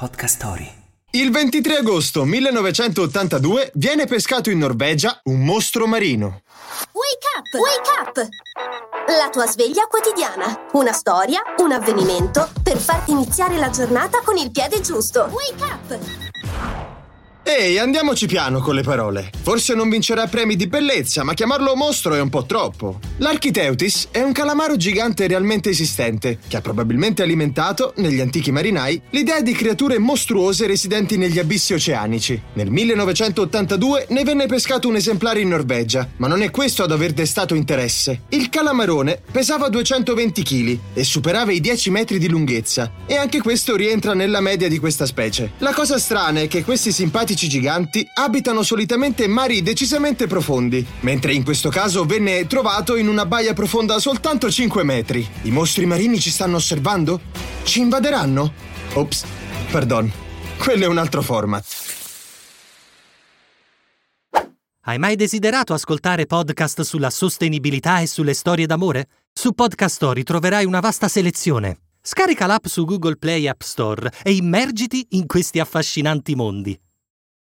Podcast Story. Il 23 agosto 1982 viene pescato in Norvegia un mostro marino. Wake up! Wake up! La tua sveglia quotidiana. Una storia, un avvenimento per farti iniziare la giornata con il piede giusto. Wake up! Ehi, andiamoci piano con le parole. Forse non vincerà premi di bellezza, ma chiamarlo mostro è un po' troppo. L'Architeutis è un calamaro gigante realmente esistente, che ha probabilmente alimentato, negli antichi marinai, l'idea di creature mostruose residenti negli abissi oceanici. Nel 1982 ne venne pescato un esemplare in Norvegia, ma non è questo ad aver destato interesse. Il calamarone pesava 220 kg e superava i 10 metri di lunghezza, e anche questo rientra nella media di questa specie. La cosa strana è che questi simpatici giganti abitano solitamente mari decisamente profondi, mentre in questo caso venne trovato in una baia profonda soltanto 5 metri. I mostri marini ci stanno osservando? Ci invaderanno? Ops, pardon, quello è un altro format. Hai mai desiderato ascoltare podcast sulla sostenibilità e sulle storie d'amore? Su Podcast Story troverai una vasta selezione. Scarica l'app su Google Play App Store e immergiti in questi affascinanti mondi.